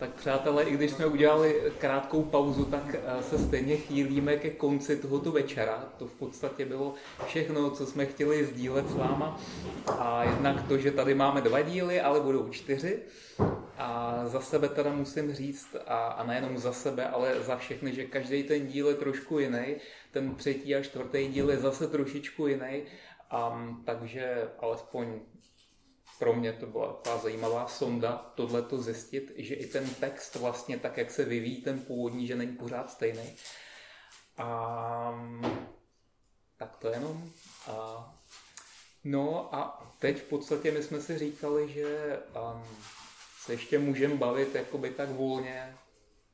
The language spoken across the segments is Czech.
Tak přátelé, i když jsme udělali krátkou pauzu, tak eh, se stejně chýlíme ke konci tohoto večera. To v podstatě bylo všechno, co jsme chtěli sdílet s váma. A jednak to, že tady máme dva díly, ale budou čtyři. A za sebe teda musím říct, a, a nejenom za sebe, ale za všechny, že každý ten díl je trošku jiný. Ten třetí a čtvrtý díl je zase trošičku jiný. Um, takže alespoň pro mě to byla taková zajímavá sonda tohleto zjistit, že i ten text vlastně tak, jak se vyvíjí ten původní, že není pořád stejný. A tak to jenom. A, no a teď v podstatě my jsme si říkali, že um, se ještě můžeme bavit jakoby tak volně,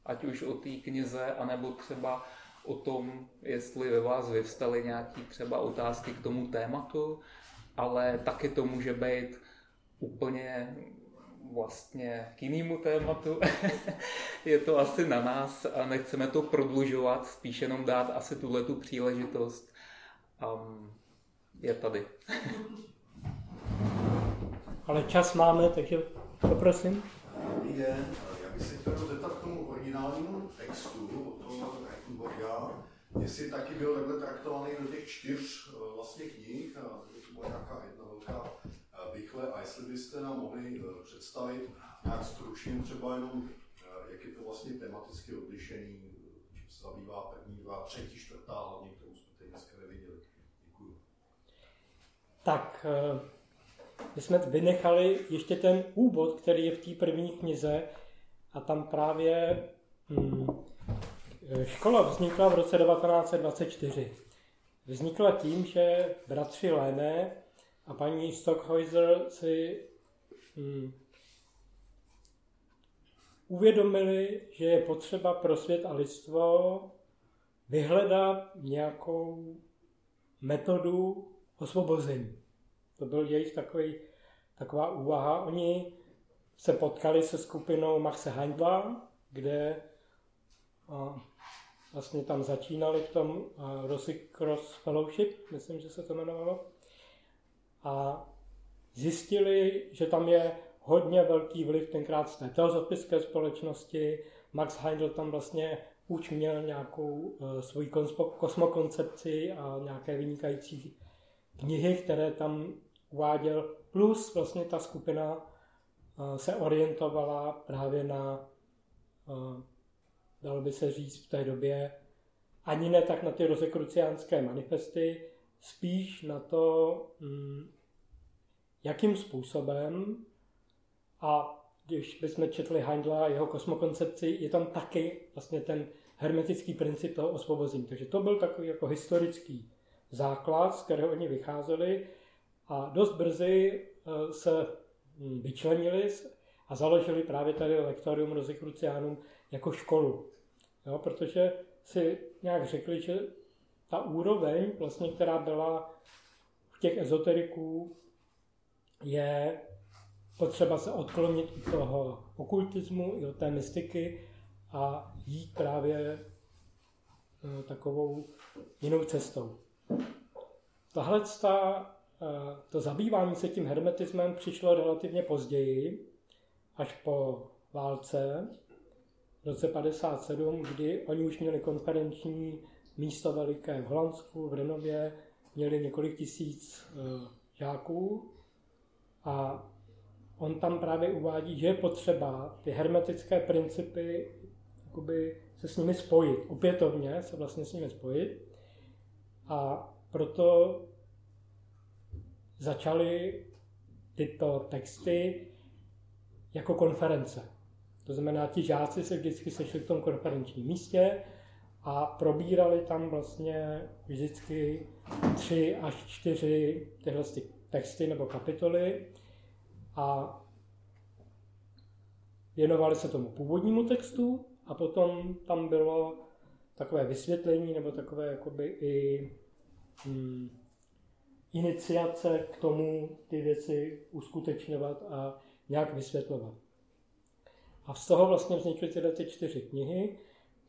ať už o té knize, anebo třeba o tom, jestli ve vás vyvstaly nějaké třeba otázky k tomu tématu, ale taky to může být úplně vlastně k jinému tématu. je to asi na nás a nechceme to prodlužovat, spíš jenom dát asi tuhle tu příležitost. Um, je tady. Ale čas máme, takže poprosím. Dobrý den, já bych se chtěl zeptat k tomu originálnímu textu od toho Reichenborga, jestli taky byl takhle traktovaný do těch čtyř eh, vlastně knih, a to byla nějaká jedna velká rychle a jestli byste nám mohli eh, představit nějak stručně třeba jenom, eh, jak je to vlastně tematicky odlišený, čím se zabývá první dva, třetí, čtvrtá, hlavně kterou jsme teď dneska neviděli. Děkuji. Tak, eh, my jsme vynechali ještě ten úvod, který je v té první knize a tam právě hmm, škola vznikla v roce 1924. Vznikla tím, že bratři Léné a paní Stockhäuser si hmm, uvědomili, že je potřeba pro svět a lidstvo vyhledat nějakou metodu osvobození. To byl jejich takový, taková úvaha. Oni se potkali se skupinou Maxe Heindla, kde a, vlastně tam začínali v tom Rosy Cross Fellowship, myslím, že se to jmenovalo a zjistili, že tam je hodně velký vliv tenkrát z té teozofické společnosti. Max Heindel tam vlastně už měl nějakou uh, svoji kosmokoncepci a nějaké vynikající knihy, které tam uváděl. Plus vlastně ta skupina uh, se orientovala právě na, uh, dalo by se říct v té době, ani ne tak na ty rozekruciánské manifesty, spíš na to, mm, jakým způsobem a když bychom četli Heindla a jeho kosmokoncepci, je tam taky vlastně ten hermetický princip toho osvobození. Takže to byl takový jako historický základ, z kterého oni vycházeli a dost brzy eh, se hm, vyčlenili a založili právě tady Lektorium Rosicrucianum jako školu. Jo, protože si nějak řekli, že ta úroveň, vlastně, která byla v těch ezoteriků, je potřeba se odklonit od toho okultismu i od té mystiky a jít právě eh, takovou jinou cestou. Tahle eh, to zabývání se tím hermetismem přišlo relativně později, až po válce v roce 57, kdy oni už měli konferenční místo veliké v Holandsku, v Renově, měli několik tisíc eh, žáků a on tam právě uvádí, že je potřeba ty hermetické principy jakoby se s nimi spojit, opětovně se vlastně s nimi spojit. A proto začaly tyto texty jako konference. To znamená, ti žáci se vždycky sešli v tom konferenčním místě a probírali tam vlastně vždycky tři až čtyři tyhle texty nebo kapitoly a věnovali se tomu původnímu textu a potom tam bylo takové vysvětlení nebo takové jakoby i hmm, iniciace k tomu ty věci uskutečňovat a nějak vysvětlovat. A z toho vlastně vznikly tyhle ty čtyři knihy,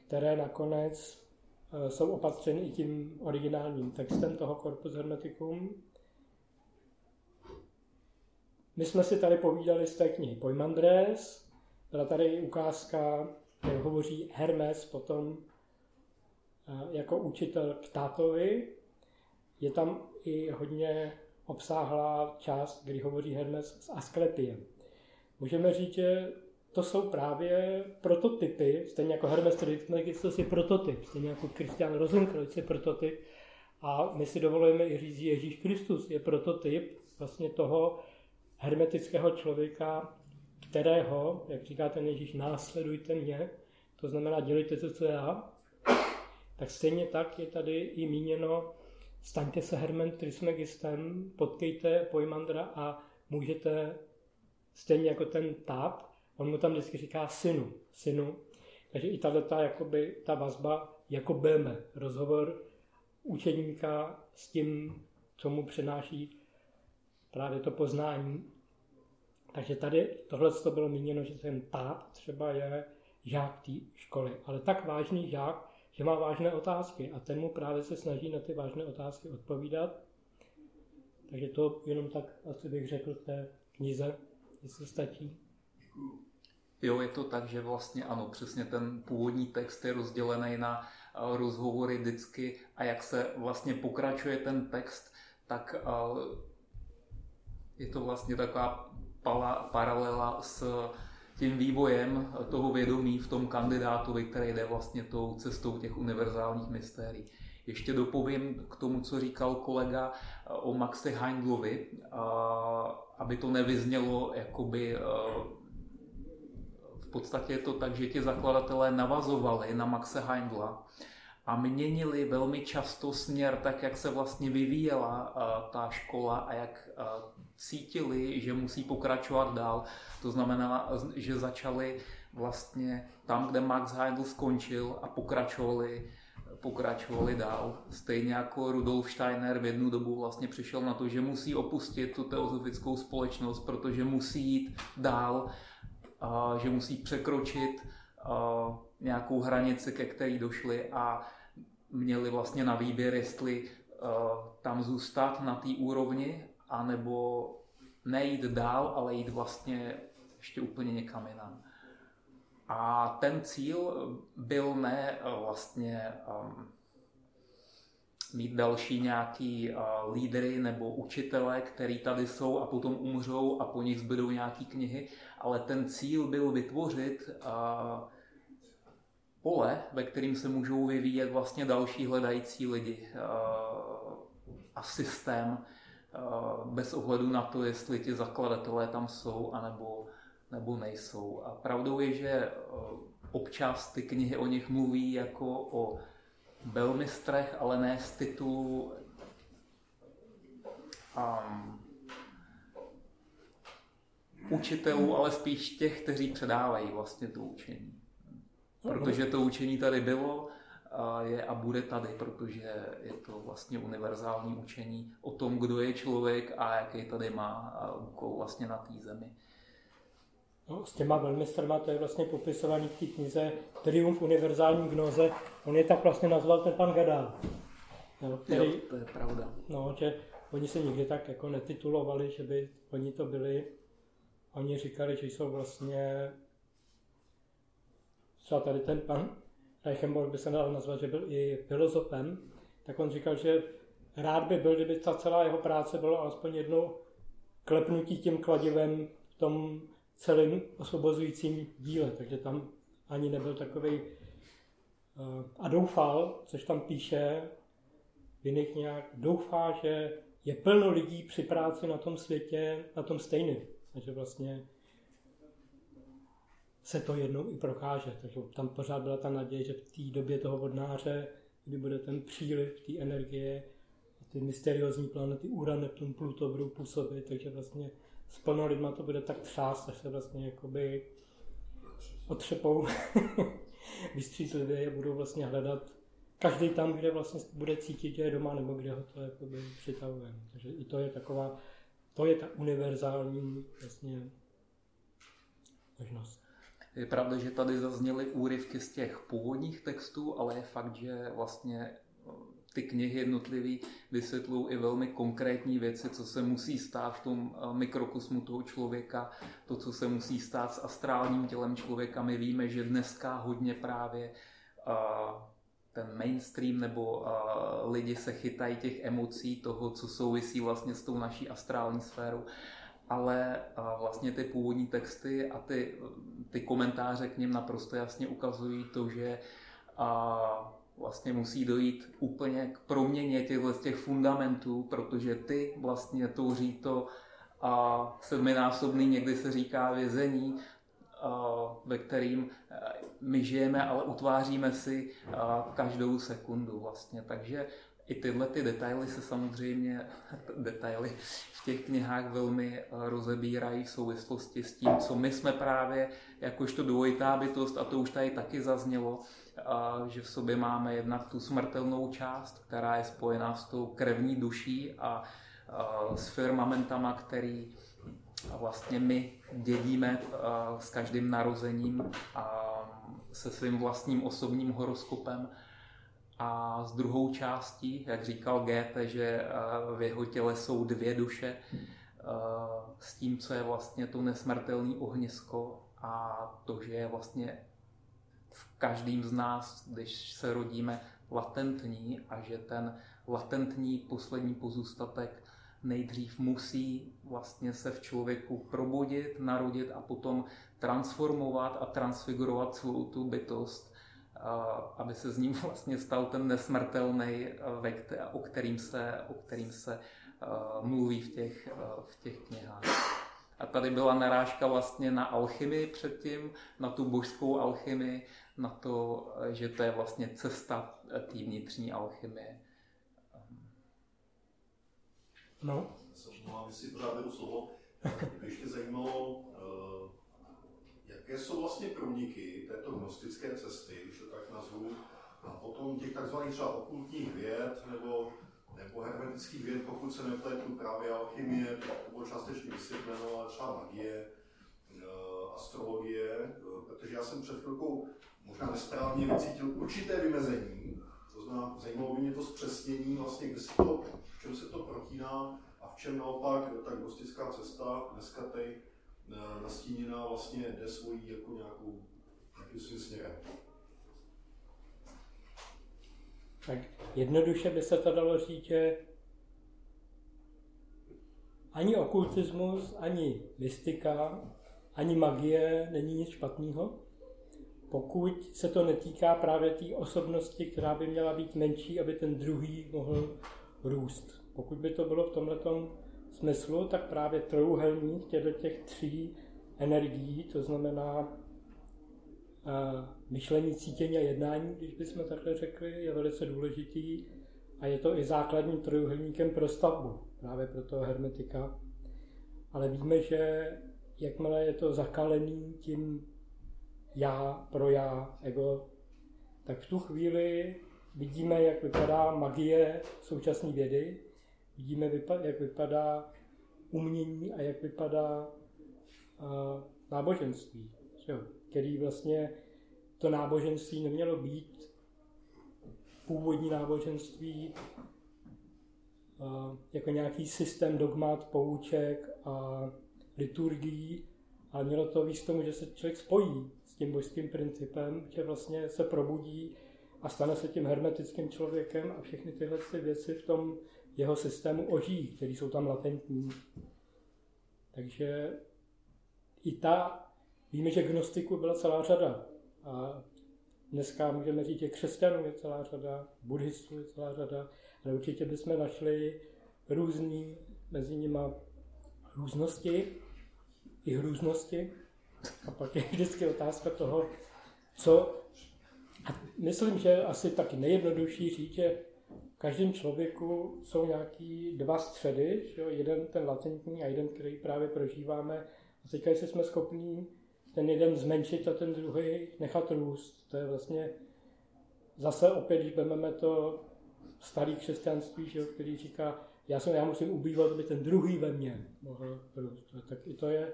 které nakonec eh, jsou opatřeny i tím originálním textem toho Corpus Hermeticum. My jsme si tady povídali z té knihy Poimandres Byla tady ukázka, kde hovoří Hermes potom eh, jako učitel k tátovi. Je tam i hodně obsáhlá část, kdy hovoří Hermes s Asklepiem. Můžeme říct, že to jsou právě prototypy, stejně jako Hermes Trismegistus je prototyp, stejně jako Christian Rosenkreuz je prototyp. A my si dovolujeme i říct, že Ježíš Kristus je prototyp vlastně toho hermetického člověka, kterého, jak říká ten Ježíš, následujte mě, to znamená dělejte to, co já, tak stejně tak je tady i míněno, staňte se Hermen Trismegistem, potkejte Pojmandra a můžete, stejně jako ten táp, on mu tam vždycky říká synu, synu. Takže i tato, jakoby, ta vazba, jako beme, rozhovor učeníka s tím, co mu přenáší právě to poznání. Takže tady tohle to bylo míněno, že ten tát třeba je žák té školy, ale tak vážný žák, že má vážné otázky a ten mu právě se snaží na ty vážné otázky odpovídat. Takže to jenom tak asi bych řekl v té knize, jestli stačí. Jo, je to tak, že vlastně ano, přesně ten původní text je rozdělený na eh, rozhovory vždycky a jak se vlastně pokračuje ten text, tak eh, je to vlastně taková paralela s tím vývojem toho vědomí v tom kandidátovi, který jde vlastně tou cestou těch univerzálních mystérií. Ještě dopovím k tomu, co říkal kolega eh, o Maxi Heindlovi, aby to nevyznělo jakoby v podstatě je to tak, že ti zakladatelé navazovali na Maxe Heindla a měnili velmi často směr tak, jak se vlastně vyvíjela ta škola a jak cítili, že musí pokračovat dál. To znamená, že začali vlastně tam, kde Max Heindl skončil a pokračovali pokračovali dál. Stejně jako Rudolf Steiner v jednu dobu vlastně přišel na to, že musí opustit tu teozofickou společnost, protože musí jít dál že musí překročit nějakou hranici, ke které došli a měli vlastně na výběr, jestli tam zůstat na té úrovni, anebo nejít dál, ale jít vlastně ještě úplně někam jinam. A ten cíl byl ne vlastně um, mít další nějaký uh, lídry nebo učitele, který tady jsou a potom umřou a po nich zbydou nějaký knihy, ale ten cíl byl vytvořit uh, pole, ve kterým se můžou vyvíjet vlastně další hledající lidi uh, a systém uh, bez ohledu na to, jestli ti zakladatelé tam jsou anebo, nebo nejsou. A pravdou je, že uh, občas ty knihy o nich mluví jako o belmistrech, ale ne z titulu um, učitelů, ale spíš těch, kteří předávají vlastně to učení. Protože to učení tady bylo, a je a bude tady, protože je to vlastně univerzální učení o tom, kdo je člověk a jaký tady má úkol vlastně na té zemi. No, s těma velmistrama to je vlastně popisovaný v té knize Triumf univerzální gnoze. On je tak vlastně nazval ten pan Gadal. No, který, jo, to je pravda. No, že oni se nikdy tak jako netitulovali, že by oni to byli Oni říkali, že jsou vlastně, třeba tady ten pan Reichenborg by se dal nazvat, že byl i filozofem, tak on říkal, že rád by byl, kdyby ta celá jeho práce byla alespoň jednou klepnutí tím kladivem v tom celém osvobozujícím díle, takže tam ani nebyl takový uh, a doufal, což tam píše Vinik nějak, doufá, že je plno lidí při práci na tom světě, na tom stejným. Takže vlastně se to jednou i prokáže. Takže tam pořád byla ta naděje, že v té době toho vodnáře, kdy bude ten příliv té energie, ty mysteriózní planety Uran, Neptun, Pluto budou působit, takže vlastně s plno lidma to bude tak třást, až se vlastně jakoby otřepou vystřízlivě a budou vlastně hledat každý tam, kde vlastně bude cítit, že je doma, nebo kde ho to jakoby přitahuje. Takže i to je taková to je ta univerzální vlastně možnost. Je pravda, že tady zazněly úryvky z těch původních textů, ale je fakt, že vlastně ty knihy jednotlivý vysvětlují i velmi konkrétní věci, co se musí stát v tom eh, mikrokosmu toho člověka, to, co se musí stát s astrálním tělem člověka. My víme, že dneska hodně právě uh, ten mainstream nebo lidi se chytají těch emocí, toho, co souvisí vlastně s tou naší astrální sférou ale vlastně ty původní texty a ty, ty komentáře k ním naprosto jasně ukazují to, že vlastně musí dojít úplně k proměně těchto těch fundamentů, protože ty vlastně tvoří to a sedminásobný někdy se říká vězení, ve kterým my žijeme, ale utváříme si každou sekundu vlastně. Takže i tyhle ty detaily se samozřejmě, detaily v těch knihách velmi rozebírají v souvislosti s tím, co my jsme právě jakožto dvojitá bytost, a to už tady taky zaznělo, že v sobě máme jednak tu smrtelnou část, která je spojená s tou krevní duší a s firmamentama, který vlastně my dědíme s každým narozením a se svým vlastním osobním horoskopem. A s druhou částí, jak říkal Goethe, že v jeho těle jsou dvě duše, s tím, co je vlastně to nesmrtelné ohnisko a to, že je vlastně v každým z nás, když se rodíme, latentní a že ten latentní poslední pozůstatek nejdřív musí vlastně se v člověku probudit, narodit a potom transformovat a transfigurovat celou tu bytost, aby se z ním vlastně stal ten nesmrtelný, o kterým se, o kterým se mluví v těch, v těch knihách. A tady byla narážka vlastně na alchymii předtím, na tu božskou alchymii, na to, že to je vlastně cesta té vnitřní alchymie. No. Mám si právě slovo. Mě ještě zajímalo, eh, jaké jsou vlastně průniky této gnostické cesty, když to tak nazvu, a potom těch takzvaných třeba okultních věd nebo nebo hermetický věd, pokud se nepletu právě alchymie, bylo částečně vysvětleno, ale třeba magie, eh, astrologie, eh, protože já jsem před chvilkou možná nesprávně vycítil určité vymezení, to znamená, zajímalo by mě to zpřesnění, vlastně, kde se to, v čem se to protíná a v čem naopak ta gnostická cesta dneska tady nastíněná vlastně jde svojí jako nějakou, nějakým svým směrem. Tak jednoduše by se to dalo říct, že ani okultismus, ani mystika, ani magie není nic špatného, pokud se to netýká právě té osobnosti, která by měla být menší, aby ten druhý mohl růst. Pokud by to bylo v tomto smyslu, tak právě trojuhelník těchto těch tří energií, to znamená myšlení, cítění a jednání, když bychom takhle řekli, je velice důležitý a je to i základním trojuhelníkem pro stavbu, právě pro toho hermetika. Ale víme, že jakmile je to zakalený tím já pro já, ego, tak v tu chvíli vidíme, jak vypadá magie současné vědy, vidíme, jak vypadá umění a jak vypadá náboženství, který vlastně to náboženství nemělo být. Původní náboženství jako nějaký systém dogmat, pouček a liturgií, ale mělo to víc tomu, že se člověk spojí s tím božským principem, že vlastně se probudí a stane se tím hermetickým člověkem a všechny tyhle ty věci v tom jeho systému ožijí, které jsou tam latentní. Takže i ta, víme, že gnostiku byla celá řada. A dneska můžeme říct, že křesťanů je celá řada, buddhistů je celá řada, ale určitě bychom našli různý, mezi nimi různosti i hrůznosti. A pak je vždycky otázka toho, co... A myslím, že asi taky nejjednodušší říct, že každém člověku jsou nějaký dva středy, že jo? jeden ten latentní a jeden, který právě prožíváme. A teďka, jestli jsme schopní ten jeden zmenšit a ten druhý nechat růst. To je vlastně zase opět, když vezmeme to staré křesťanství, že, který říká, já, jsem, já musím ubývat, aby ten druhý ve mně mohl růst. Tak i to je.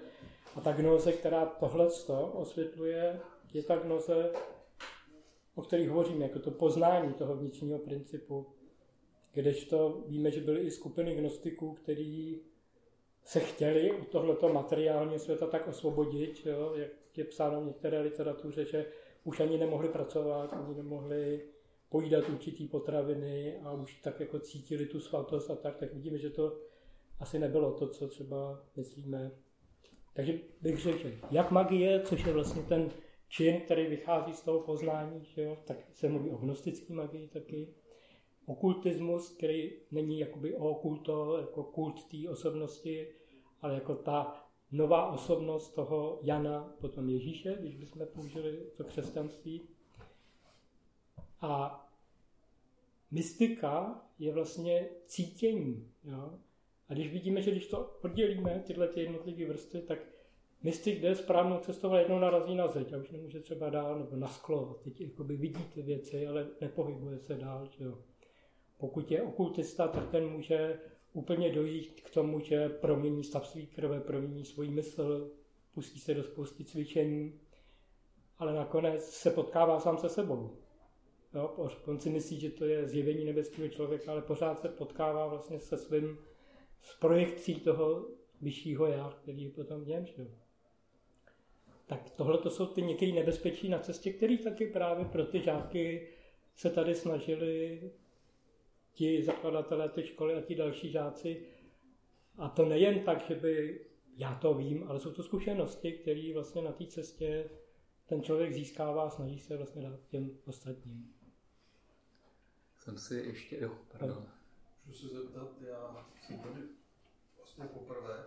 A ta gnoze, která tohle osvětluje, je ta gnoze, o kterých hovořím, jako to poznání toho vnitřního principu. Kdežto víme, že byly i skupiny gnostiků, který se chtěli od tohoto materiálního světa tak osvobodit, jo, jak je psáno v některé literatuře, že už ani nemohli pracovat, ani nemohli pojídat určitý potraviny a už tak jako cítili tu svatost a tak, tak vidíme, že to asi nebylo to, co třeba myslíme. Takže bych řekl, že jak magie, což je vlastně ten čin, který vychází z toho poznání, že jo, tak se mluví o gnostické magii taky. Okultismus, který není jakoby o kulto, jako kult té osobnosti, ale jako ta nová osobnost toho Jana, potom Ježíše, když bychom použili to křesťanství. A mystika je vlastně cítění. Jo? A když vidíme, že když to oddělíme, tyhle ty jednotlivé vrstvy, tak mystik jde správnou cestou, ale jednou narazí na zeď a už nemůže třeba dál, nebo na sklo. Teď jakoby vidí ty věci, ale nepohybuje se dál. Že jo? Pokud je okultista, tak ten může úplně dojít k tomu, že promění stav svý krve, promění svůj mysl, pustí se do spousty cvičení, ale nakonec se potkává sám se sebou. Jo, on si myslí, že to je zjevení nebeského člověka, ale pořád se potkává vlastně se svým s projekcí toho vyššího já, který je potom v něm. Že? Tak tohle to jsou ty některé nebezpečí na cestě, které taky právě pro ty žáky se tady snažili ti zakladatelé té školy a ti další žáci. A to nejen tak, že by já to vím, ale jsou to zkušenosti, které vlastně na té cestě ten člověk získává a snaží se vlastně dát těm ostatním. Jsem si ještě, jo, pardon. Můžu se zeptat, já jsem tady vlastně poprvé,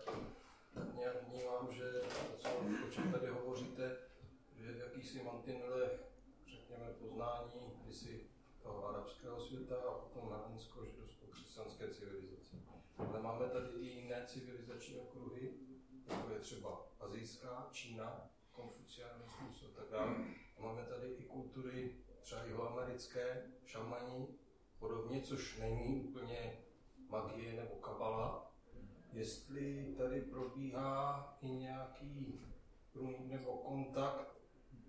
tak nějak vnímám, že co, o čem tady hovoříte, že v jakýchsi mantinelech, řekněme, poznání, si arabského světa a potom latinsko-židovsko-křesťanské civilizace. Ale máme tady i jiné civilizační okruhy, jako je třeba azijská, Čína, konfucianismus a tak dále. A máme tady i kultury třeba jihoamerické, šamaní, podobně, což není úplně magie nebo kabala. Jestli tady probíhá i nějaký nebo kontakt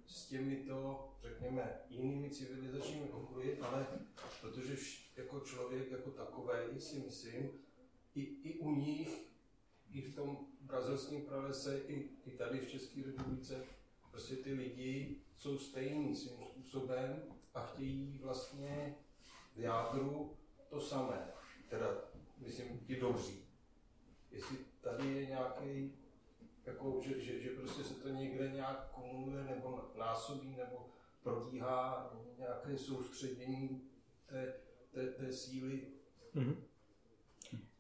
s těmito, řekněme, jinými civilizačními okruhy, ale protože jako člověk jako takový si myslím, i, i u nich, i v tom brazilském pralese, i, i tady v České republice, prostě ty lidi jsou stejní svým způsobem a chtějí vlastně v jádru to samé, teda myslím ti dobří. Jestli tady je nějaký, jako, že, že, že prostě se to někde nějak kumuluje nebo násobí, nebo probíhá nějaké soustředění té, té, té síly. Mm-hmm.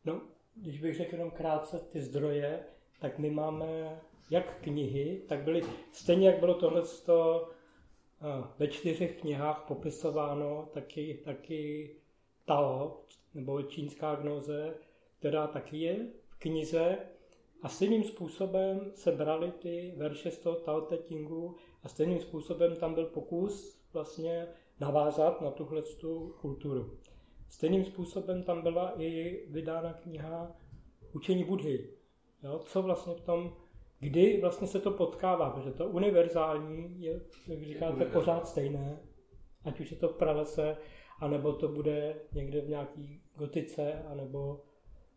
No, když bych řekl jenom krátce ty zdroje, tak my máme jak knihy, tak byly, stejně jak bylo tohle ve čtyřech knihách popisováno taky, taky Tao, nebo čínská gnoze, která taky je v knize a stejným způsobem se brali ty verše z toho Tao Te Chingu a stejným způsobem tam byl pokus vlastně navázat na tuhle kulturu. Stejným způsobem tam byla i vydána kniha Učení Budhy. Jo, co vlastně v tom kdy vlastně se to potkává, protože to univerzální je, jak říkáte, pořád stejné, ať už je to v pralese, anebo to bude někde v nějaký gotice, anebo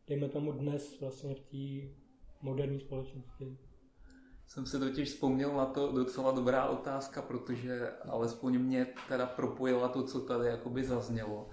dejme tomu dnes vlastně v té moderní společnosti. Jsem si totiž vzpomněl na to docela dobrá otázka, protože alespoň mě teda propojila to, co tady jakoby zaznělo.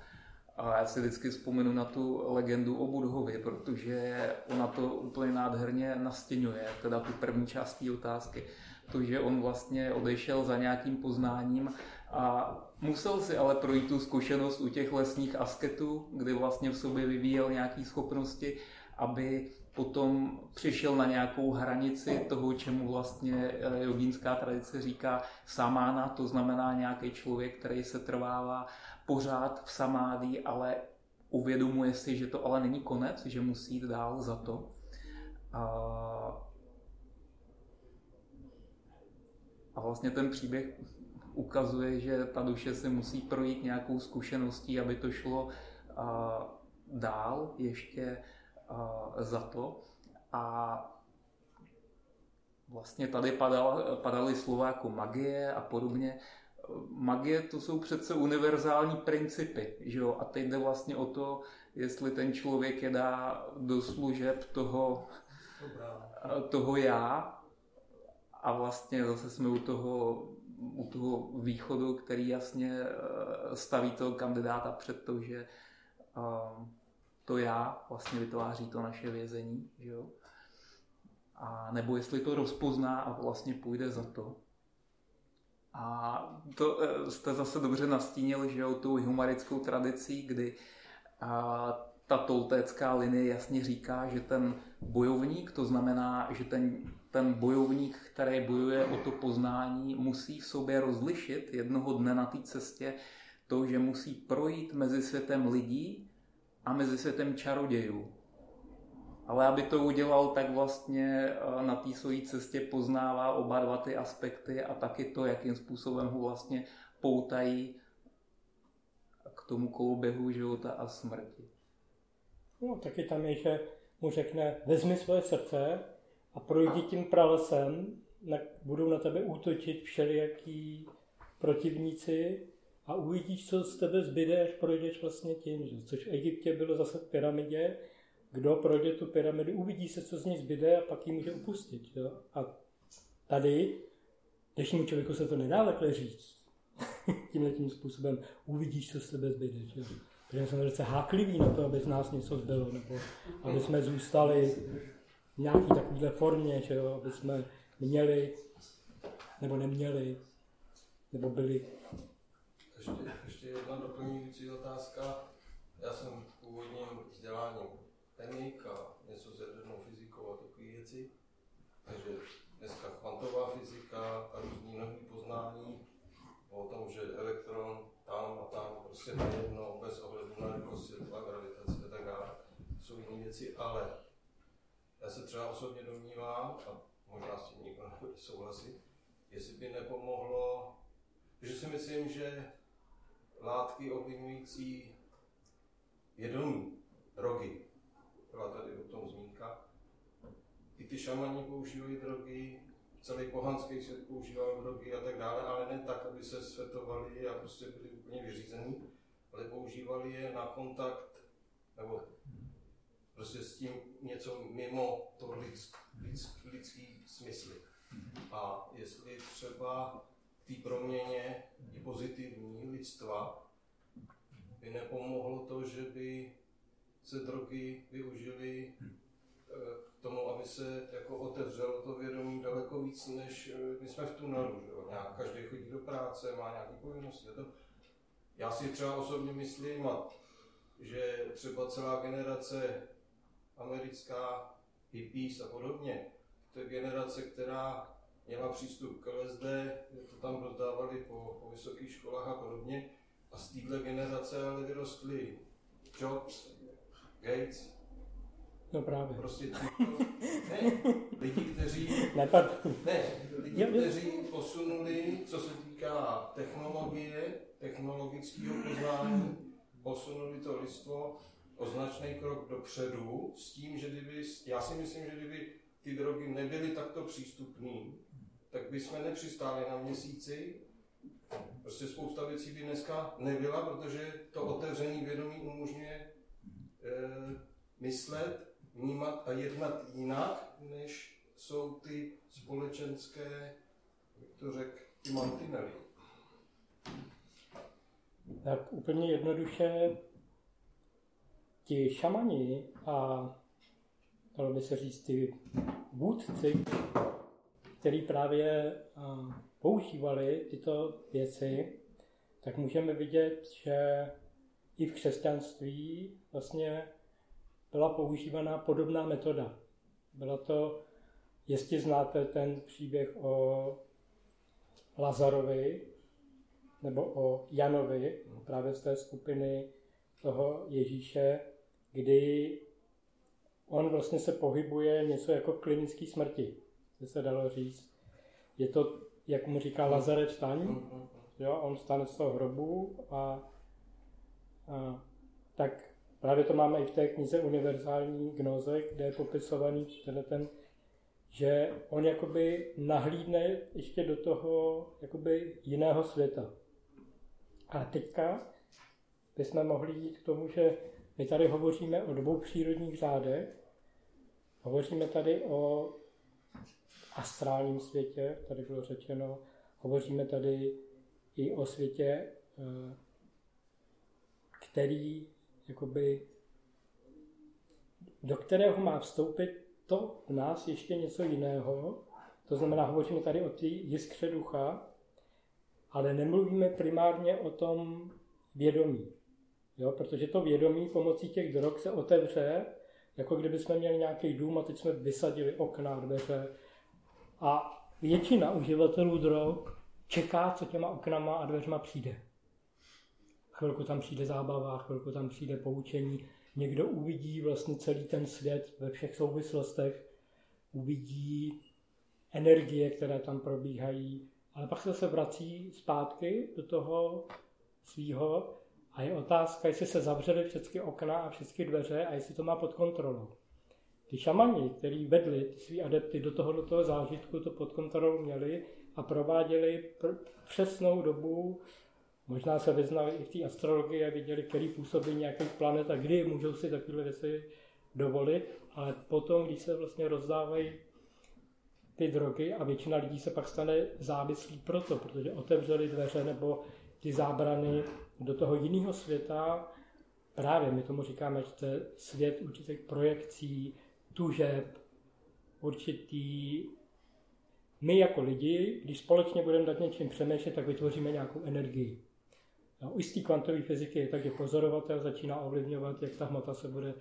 A já si vždycky vzpomenu na tu legendu o Budhovi, protože ona to úplně nádherně nastěňuje, teda tu první část té otázky. To, že on vlastně odešel za nějakým poznáním a musel si ale projít tu zkušenost u těch lesních asketů, kdy vlastně v sobě vyvíjel nějaké schopnosti, aby potom přišel na nějakou hranici toho, čemu vlastně eh, jogínská tradice říká samána, to znamená nějaký člověk, který se trvává pořád v samády, ale uvědomuje si, že to ale není konec, že musí jít dál za to. A, a vlastně ten příběh ukazuje, že ta duše se musí projít nějakou zkušeností, aby to šlo a, dál ještě za to. A vlastně tady padala, padaly slova jako magie a podobně. magie to jsou přece univerzální principy, že jo? A teď jde vlastně o to, jestli ten člověk je dá do služeb toho, toho já a vlastně zase jsme u toho, u toho východu, který jasně eh, staví toho kandidáta před to, že eh, to já vlastně vytváří to naše vězení, že jo? A nebo jestli to rozpozná a vlastně půjde za to. A to eh, jste zase dobře nastínil, že jo, tu humarickou tradicí, kdy a, ta toltécká linie jasně říká, že ten bojovník, to znamená, že ten, ten bojovník, který bojuje o to poznání, musí v sobě rozlišit jednoho dne na té cestě to, že musí projít mezi světem lidí a mezi světem čarodějů. Ale aby to udělal, tak vlastně eh, na té své cestě poznává oba dva ty aspekty a taky to, jakým způsobem ho vlastně poutají k tomu koloběhu života a smrti. No, taky tam je, že mu řekne, vezmi svoje srdce a projdi tím pralesem, na, budou na tebe útočit všelijaký protivníci a uvidíš, co z tebe zbyde, až projdeš vlastně tím. Že? Což v Egyptě bylo zase v pyramidě, kdo projde tu pyramidu, uvidí se, co z ní zbyde a pak ji může upustit. Jo? A tady dnešnímu člověku se to nedá takhle říct. Tímhle tím způsobem uvidíš, co z tebe zbyde. Že? Protože jsme velice hákliví na to, aby z nás něco zbylo, nebo aby jsme zůstali v nějaké takovéhle formě, že jo? aby jsme měli nebo neměli, nebo byli. Ještě, ještě jedna doplňující otázka. Já jsem původním vzděláním a něco s jadernou fyzikou a takové věci. Takže dneska kvantová fyzika a různý nový poznání o tom, že elektron tam a tam prostě najednou bez ohledu na rychlost světla, gravitaci a tak dále. Jsou jiné věci, ale já se třeba osobně domnívám, a možná s tím nikdo nebude souhlasit, jestli by nepomohlo, že si myslím, že látky ovlivňující vědomí, drogy, byla tady o tom zmínka, i ty šamani používají drogy, celý pohanský svět používal drogy a tak dále, ale ne tak, aby se svetovali a prostě byli úplně vyřízení, ale používali je na kontakt, nebo prostě s tím něco mimo to lidsk, lidsk, lidský smysl. A jestli třeba té proměně i pozitivní lidstva by nepomohlo to, že by se drogy využily k tomu, aby se jako otevřelo to vědomí daleko víc, než eh, my jsme v tunelu. Že? Nějak, každý chodí do práce, má nějaké povinnosti. To. Já si třeba osobně myslím, a, že třeba celá generace americká hippies a podobně, to je generace, která měla přístup k LSD, to tam rozdávali po, po vysokých školách a podobně. A z téhle generace ale vyrostly Jobs, Gates, No právě. Prostě tímto, ne, lidi, kteří, ne, ne, lidi, kteří posunuli, co se týká technologie, technologického poznání, posunuli to lidstvo o značný krok dopředu s tím, že kdyby, já si myslím, že kdyby ty drogy nebyly takto přístupné, tak bychom nepřistáli na měsíci. Prostě spousta věcí by dneska nebyla, protože to otevření vědomí umožňuje e, myslet vnímat a jednat jinak, než jsou ty společenské, jak to řek, ty mantinely. Tak úplně jednoduše ti šamani a dalo by se říct ty vůdci, který právě používali tyto věci, tak můžeme vidět, že i v křesťanství vlastně byla používaná podobná metoda. Byla to, jestli znáte ten příběh o Lazarovi nebo o Janovi, právě z té skupiny toho Ježíše, kdy on vlastně se pohybuje něco jako v klinické smrti, by se dalo říct. Je to, jak mu říká Lazarec staň, jo, on stane z toho hrobu a, a tak Právě to máme i v té knize Univerzální gnoze, kde je popisovaný tenhle ten že on jakoby nahlídne ještě do toho jakoby jiného světa. A teďka bychom mohli jít k tomu, že my tady hovoříme o dvou přírodních řádech, hovoříme tady o astrálním světě, tady bylo řečeno, hovoříme tady i o světě, eh, který jakoby, do kterého má vstoupit to v nás ještě něco jiného. To znamená, hovoříme tady o té jiskře ducha, ale nemluvíme primárně o tom vědomí. Jo? Protože to vědomí pomocí těch drog se otevře, jako kdyby jsme měli nějaký dům a teď jsme vysadili okna, dveře. A většina uživatelů drog čeká, co těma oknama a dveřma přijde. Chvilku tam přijde zábava, chvilku tam přijde poučení. Někdo uvidí vlastně celý ten svět ve všech souvislostech, uvidí energie, které tam probíhají, ale pak se zase vrací zpátky do toho svého a je otázka, jestli se zavřely všechny okna a všechny dveře a jestli to má pod kontrolou. Ty šamani, kteří vedli ty svý adepty do toho, do toho zážitku, to pod kontrolou měli a prováděli pr- přesnou dobu, možná se vyznali i v té astrologii a viděli, který působí nějakých planet a kdy můžou si takové věci dovolit, ale potom, když se vlastně rozdávají ty drogy a většina lidí se pak stane závislí proto, protože otevřeli dveře nebo ty zábrany do toho jiného světa, právě my tomu říkáme, že to je svět určitých projekcí, tužeb, určitý... My jako lidi, když společně budeme nad něčím přemýšlet, tak vytvoříme nějakou energii. No, I z té kvantové fyziky je tak, že pozorovatel začíná ovlivňovat, jak ta hmota se bude.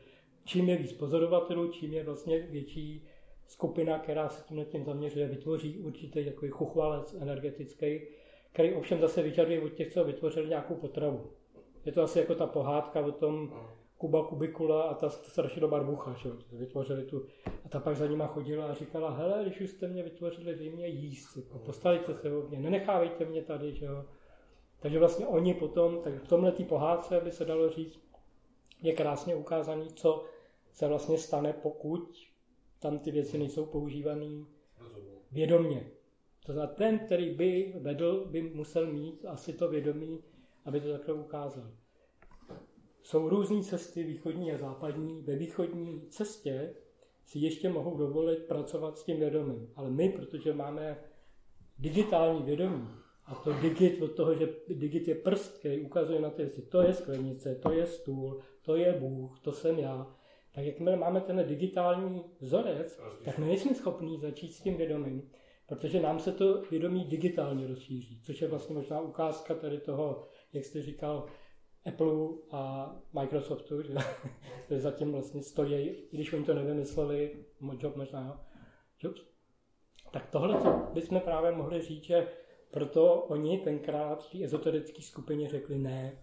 Čím je víc pozorovatelů, čím je vlastně větší skupina, která se tím tím zaměřuje, vytvoří určitý takový chuchvalec energetický, který ovšem zase vyžaduje od těch, co vytvořili nějakou potravu. Je to asi jako ta pohádka o tom Kuba Kubikula a ta strašně barbucha, že? vytvořili tu. A ta pak za nima chodila a říkala, hele, když už jste mě vytvořili, vy mě jíst, jako, postavíte se o mě, nenechávejte mě tady, že jo. Takže vlastně oni potom, tak v tomhle pohádce by se dalo říct, je krásně ukázaný, co se vlastně stane, pokud tam ty věci nejsou používané vědomně. To znamená, ten, který by vedl, by musel mít asi to vědomí, aby to takhle ukázal. Jsou různé cesty, východní a západní. Ve východní cestě si ještě mohou dovolit pracovat s tím vědomím. Ale my, protože máme digitální vědomí, a to digit od toho, že digit je prst, který ukazuje na ty věci, to je sklenice, to je stůl, to je Bůh, to jsem já. Tak jakmile máme ten digitální vzorec, tak my nejsme schopni začít s tím vědomím. Protože nám se to vědomí digitálně rozšíří, což je vlastně možná ukázka tady toho, jak jste říkal, Apple a Microsoftu, že, že zatím vlastně stojí, i když oni to nevymysleli, Job možná, Jobs. Tak tohle bychom právě mohli říct, že proto oni tenkrát v té ezoterické skupině řekli ne,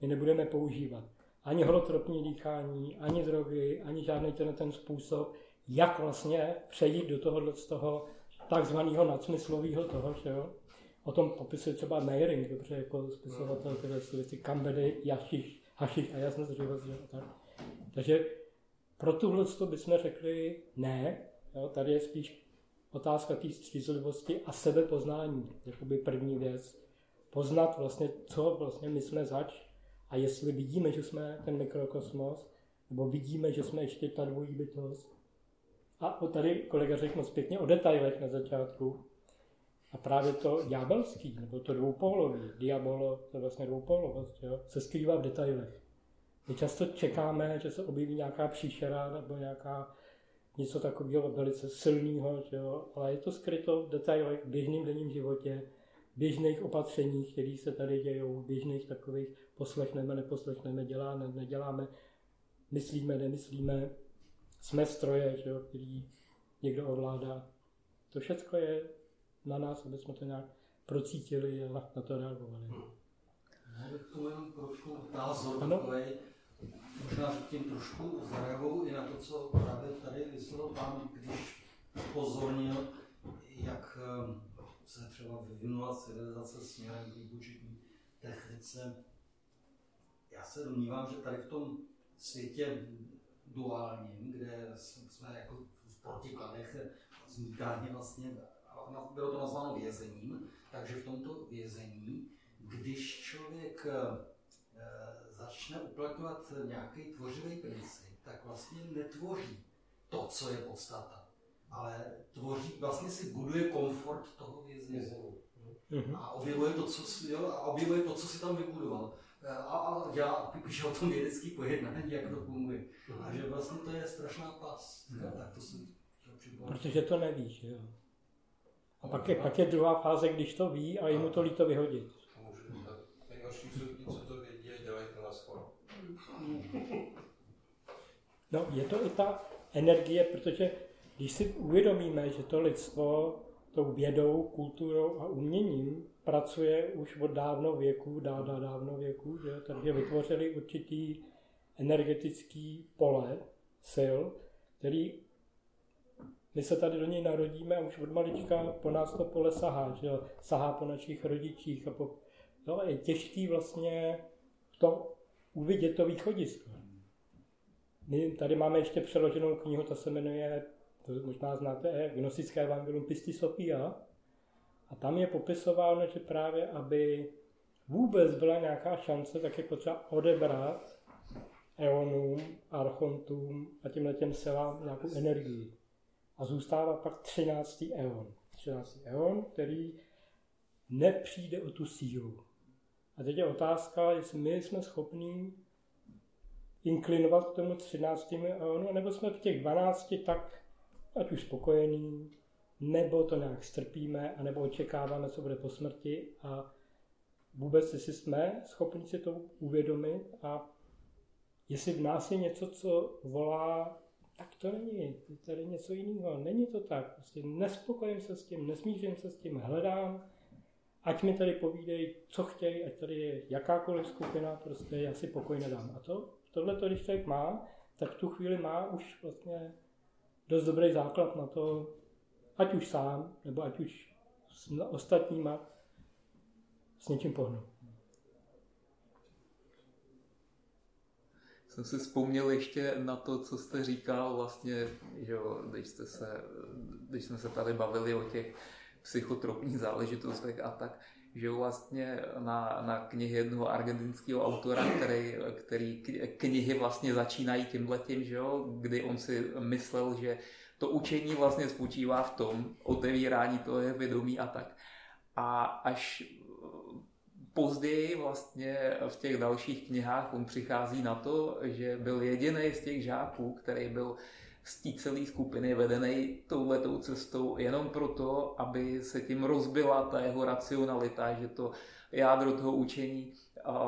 my nebudeme používat ani holotropní dýchání, ani drogy, ani žádný ten, ten způsob, jak vlastně přejít do tohohle z toho takzvaného nadsmyslového toho, že jo. O tom popisuje třeba Meiring, dobře, jako spisovatel tyhle věci, kambedy, jašiš, hašiš a jasně zřivost, že tak. Takže pro tuhle to bychom řekli ne, jo, tady je spíš otázka té střízlivosti a sebepoznání, by první věc. Poznat vlastně, co vlastně my jsme zač a jestli vidíme, že jsme ten mikrokosmos, nebo vidíme, že jsme ještě ta dvojí bytost, a tady kolega řekl moc pěkně o detailech na začátku. A právě to ďábelský, nebo to dvoupólový, diabolo, to je vlastně dvoupólovost, jo, se skrývá v detailech. My často čekáme, že se objeví nějaká příšera nebo nějaká něco takového velice silného, jo, ale je to skryto v detailech v běžném denním životě, běžných opatřeních, které se tady dějou, běžných takových poslechneme, neposlechneme, děláme, neděláme, myslíme, nemyslíme, jsme stroje, že jo, který někdo ovládá. To všechno je na nás, aby jsme to nějak procítili a na to reagovali. Hmm. K tomu jenom trošku názor ano? takový, možná tím trošku zareaguju i na to, co právě tady vyslovil pán, když pozornil, jak ehm, se třeba vyvinula civilizace směrem k výpočetní technice. Já se domnívám, že tady v tom světě duálním, kde jsme jako v protikladech zmítání vlastně, bylo to nazváno vězením, takže v tomto vězení, když člověk začne uplatňovat nějaký tvořivý princip, tak vlastně netvoří to, co je podstata, ale tvoří, vlastně si buduje komfort toho vězení. Mm-hmm. A objevuje to, co, jo, a objevuje to, co si tam vybudoval. A, a já píšu o tom vědecký pojednání, jak to funguje. Mm-hmm. A že vlastně to je strašná pas. Mm-hmm. Tak to jsem Protože to nevíš, jo. A pak je, pak je druhá fáze, když to ví a jemu to líto vyhodit. To to na. No, je to i ta energie, protože když si uvědomíme, že to lidstvo tou vědou, kulturou a uměním pracuje už od dávno věku, dá, dá dávno věku, že? takže vytvořili určitý energetický pole sil, který my se tady do něj narodíme a už od malička po nás to pole sahá, že sahá po našich rodičích a po, no, je těžký vlastně to uvidět to východisko. My tady máme ještě přeloženou knihu, ta se jmenuje, to možná znáte, Gnostické evangelium Pistis Sophia. A tam je popisováno, že právě, aby vůbec byla nějaká šance, tak je potřeba odebrat eonům, archontům a těmhle těm selám nějakou energii. A zůstává pak 13. eon. 13. eon, který nepřijde o tu sílu. A teď je otázka, jestli my jsme schopní inklinovat k tomu 13. eonu, nebo jsme v těch 12 tak ať už spokojení, nebo to nějak strpíme, anebo očekáváme, co bude po smrti a vůbec jestli jsme schopni si to uvědomit a jestli v nás je něco, co volá, tak to není, tady něco jiného, není to tak, prostě nespokojím se s tím, nesmířím se s tím, hledám, ať mi tady povídej, co chtějí, ať tady je jakákoliv skupina, prostě já si pokoj nedám. A to tohle, když člověk má, tak v tu chvíli má už vlastně dost dobrý základ na to, ať už sám, nebo ať už s ostatníma s něčím pohnout. Jsem si vzpomněl ještě na to, co jste říkal vlastně, že jo, když, jste se, když jsme se tady bavili o těch psychotropních záležitostech a tak, že vlastně na, na knihy jednoho argentinského autora, který, který knihy vlastně začínají tímhletím, že jo, kdy on si myslel, že to učení vlastně spočívá v tom otevírání toho vědomí a tak. A až později vlastně v těch dalších knihách on přichází na to, že byl jediný z těch žáků, který byl z té celé skupiny vedený touhletou cestou jenom proto, aby se tím rozbila ta jeho racionalita, že to jádro toho učení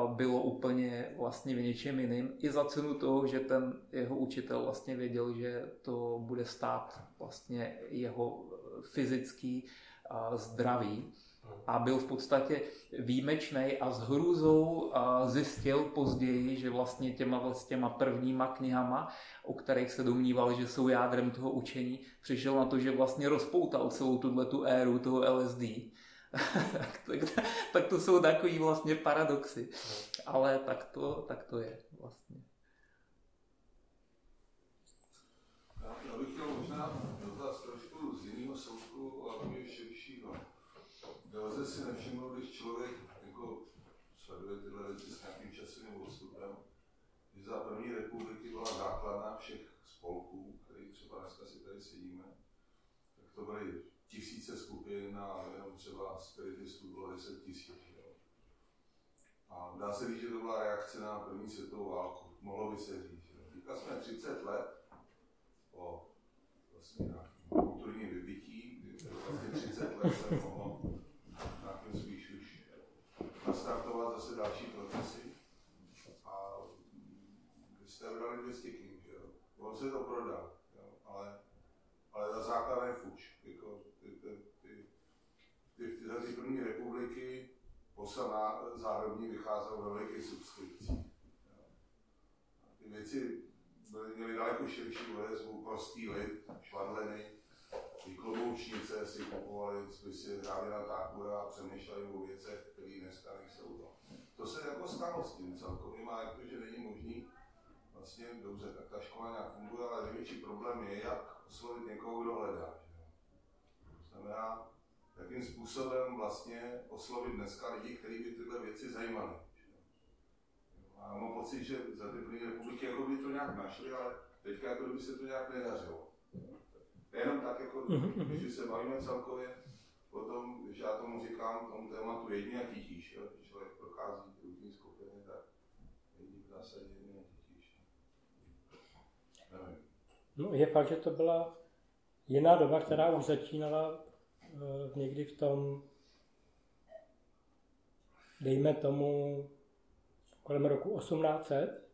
bylo úplně vlastně v něčem jiným. I za cenu toho, že ten jeho učitel vlastně věděl, že to bude stát vlastně jeho fyzický zdraví a byl v podstatě výjimečný a s hrůzou zjistil později, že vlastně těma, s těma prvníma knihama, o kterých se domníval, že jsou jádrem toho učení, přišel na to, že vlastně rozpoutal celou tuhle tu éru toho LSD. tak, tak to jsou takový vlastně paradoxy. Ale tak to, tak to je vlastně. Já bych chtěl možná Nelze si nevšimnout, když člověk jako sleduje tyhle věci s nějakým časovým odstupem, že za první republiky byla základna všech spolků, který třeba dneska si tady sedíme, tak to byly tisíce skupin a jenom třeba spiritistů bylo 10 tisíc. A dá se říct, že to byla reakce na první světovou válku. Mohlo by se říct. Teďka jsme 30 let po vlastně kulturním vybití, kdy vlastně 30 let se mohlo další procesy. A vy jste vydali 200 knih, že jo? On se to prodal, jo? Ale, ale ta základ je fuč. Jako ty, ty, ty, ty, ty, ty první republiky posledná zároveň vycházelo ve velikých subskripcích. Ty věci byly, měly daleko širší odezvu, prostý lid, švadleny, ty kloboučnice si kupovali spisy Dávida Tákura a přemýšleli o věcech, které dneska nejsou. To. To se jako stalo s tím celkově, jako, že není možný, vlastně dobře, tak ta škola nějak funguje, ale největší problém je, jak oslovit někoho, kdo hledá. To znamená, jakým způsobem vlastně oslovit dneska lidi, kteří by tyhle věci zajímaly. A mám pocit, že za ty první republiky jako by to nějak našli, ale teďka jako by se to nějak nedařilo. Jenom tak, jako, mhm, když se bavíme celkově o tom, když já tomu říkám, tomu tématu jedině a titíž, když člověk prochází různý skupiny, tak jedině v zásadě a titíž. No je fakt, že to byla jiná doba, která už začínala uh, někdy v tom, dejme tomu, kolem roku 1800,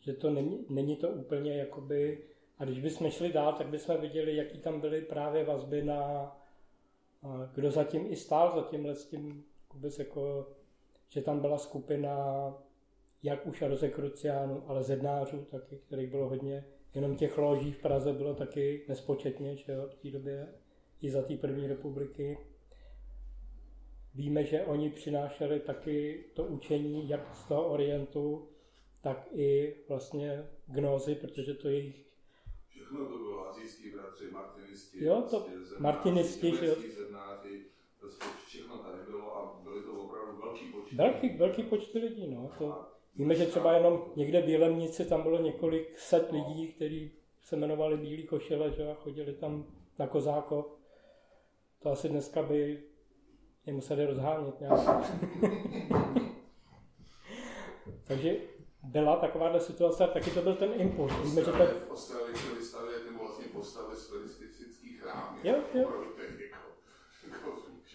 že to není, není to úplně jakoby, a když bychom šli dál, tak bychom viděli, jaký tam byly právě vazby na, kdo zatím i stál za tímhle s tím, vůbec jako, že tam byla skupina jak už rozekruciánů, ale zednářů taky, kterých bylo hodně. Jenom těch loží v Praze bylo taky nespočetně, že jo, v té době, i za té první republiky. Víme, že oni přinášeli taky to učení jak z toho Orientu, tak i vlastně gnózy, protože to jejich... Všechno to bylo azijský bratři, martinisti, jo, to prostě martinisti, že jo. Zednáři, prostě všechno tady bylo a byly to opravdu velký počty. Velký, velký počty lidí, no. To, víme, že třeba jenom někde v Bílemnici tam bylo několik set lidí, kteří se jmenovali Bílý košile, že a chodili tam na kozáko. To asi dneska by je museli rozhánět nějak. Takže byla takováhle situace, taky to byl ten impuls. Víme, že to... V Austrálii se vystavuje ty vlastně postavy z turistických chrámů. Jo, jo. Jako, jako,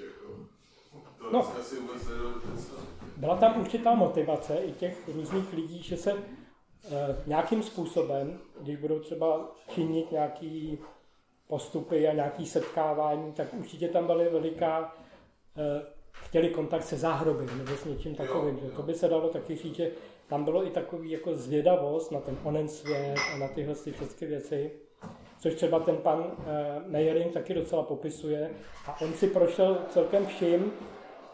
jako, to no. si vůbec Byla tam určitá motivace i těch různých lidí, že se e, nějakým způsobem, když budou třeba činit nějaký postupy a nějaký setkávání, tak určitě tam byly veliká, e, chtěli kontakt se záhrobem nebo s něčím takovým. Jo, jo. To by se dalo taky říct, že tam bylo i takový jako zvědavost na ten onen svět a na tyhle ty všechny věci, což třeba ten pan uh, Meyering taky docela popisuje. A on si prošel celkem vším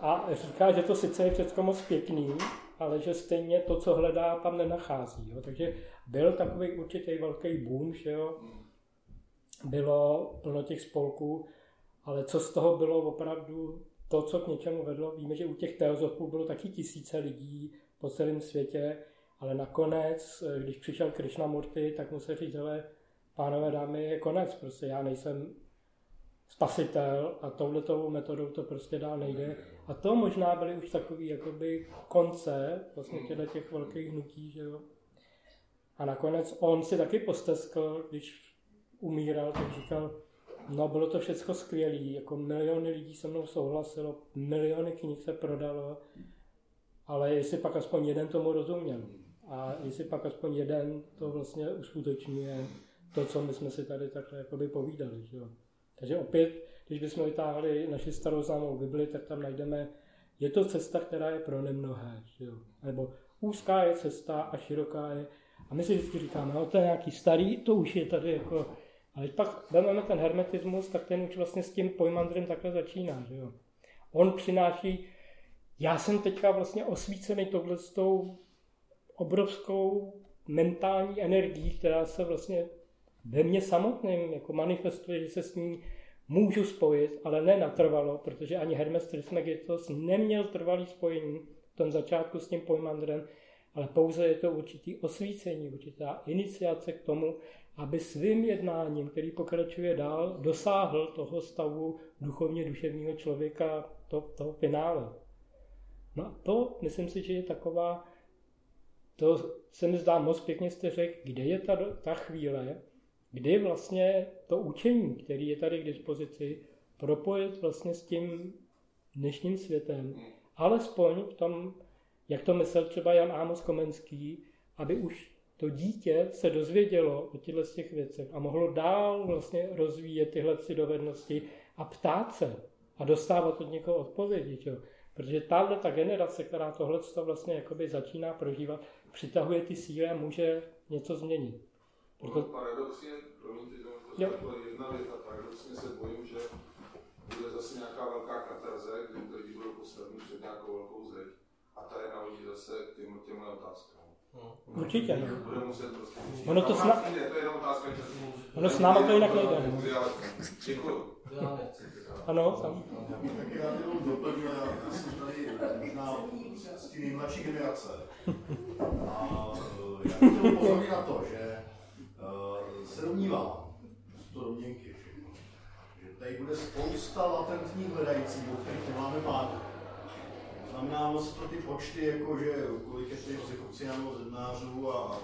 a říká, že to sice je všechno moc pěkný, ale že stejně to, co hledá, tam nenachází. Jo. Takže byl takový určitý velký boom, že jo. Bylo plno těch spolků, ale co z toho bylo opravdu to, co k něčemu vedlo, víme, že u těch teozofů bylo taky tisíce lidí, po celém světě, ale nakonec, eh, když přišel Krishnamurti, tak mu se říct, ale pánové dámy, je konec, prostě já nejsem spasitel a touhletou metodou to prostě dál nejde. A to možná byly už takový jakoby konce vlastně těchto těch velkých hnutí, že jo. A nakonec on si taky posteskl, když umíral, tak říkal, no bylo to všechno skvělé, jako miliony lidí se mnou souhlasilo, miliony knih se prodalo, ale jestli pak aspoň jeden tomu rozuměl a jestli pak aspoň jeden to vlastně uskutečňuje to, co my jsme si tady takhle jakoby povídali. Že jo. Takže opět, když bychom vytáhli naši starou známou Bibli, tak tam najdeme, je to cesta, která je pro nemnohé. Že jo. Nebo úzká je cesta a široká je. A my si vždycky říkáme, no to je nějaký starý, to už je tady jako... Ale pak vezmeme ten hermetismus, tak ten už vlastně s tím pojmandrem takhle začíná. Že jo. On přináší já jsem teďka vlastně osvícený tohle s tou obrovskou mentální energií, která se vlastně ve mně samotným jako manifestuje, že se s ní můžu spojit, ale ne natrvalo, protože ani Hermes Trismegistus neměl trvalý spojení v tom začátku s tím pojmandrem, ale pouze je to určitý osvícení, určitá iniciace k tomu, aby svým jednáním, který pokračuje dál, dosáhl toho stavu duchovně duševního člověka, to, toho finále. No a to, myslím si, že je taková, to se mi zdá moc pěkně jste řekl, kde je ta, ta chvíle, kdy vlastně to učení, který je tady k dispozici, propojit vlastně s tím dnešním světem, alespoň v tom, jak to myslel třeba Jan Amos Komenský, aby už to dítě se dozvědělo o těchto těch věcech a mohlo dál vlastně rozvíjet tyhle dovednosti a ptát se a dostávat od někoho odpovědi. Čo? Protože tahle ta generace, která tohle vlastně jakoby začíná prožívat, přitahuje ty síly a může něco změnit. Proto... Paradoxně, promiňte, že to jedna věta, paradoxně se bojím, že bude zase nějaká velká katarze, kdy lidi budou postaveni před nějakou velkou zeď a ta je navodí zase k těm, těmhle otázkám. Určitě, no. Bude muset prostě. Ono to A sna- to je jenom otázka času. Ono s náma to jinak nejde. no. Děkuji. Já nechci. Ano, tam. Já bych taky jenom doplnil, já jsem tady možná z té nejmladší generace. A eh, já bych chtěl upozornit na to, že eh, se domnívám, to domněnky že tady bude spousta latentních hledajících, o kterých nemáme. To znamená, se to ty počty, jako že kolik je těch psychopciánů, zednářů a, a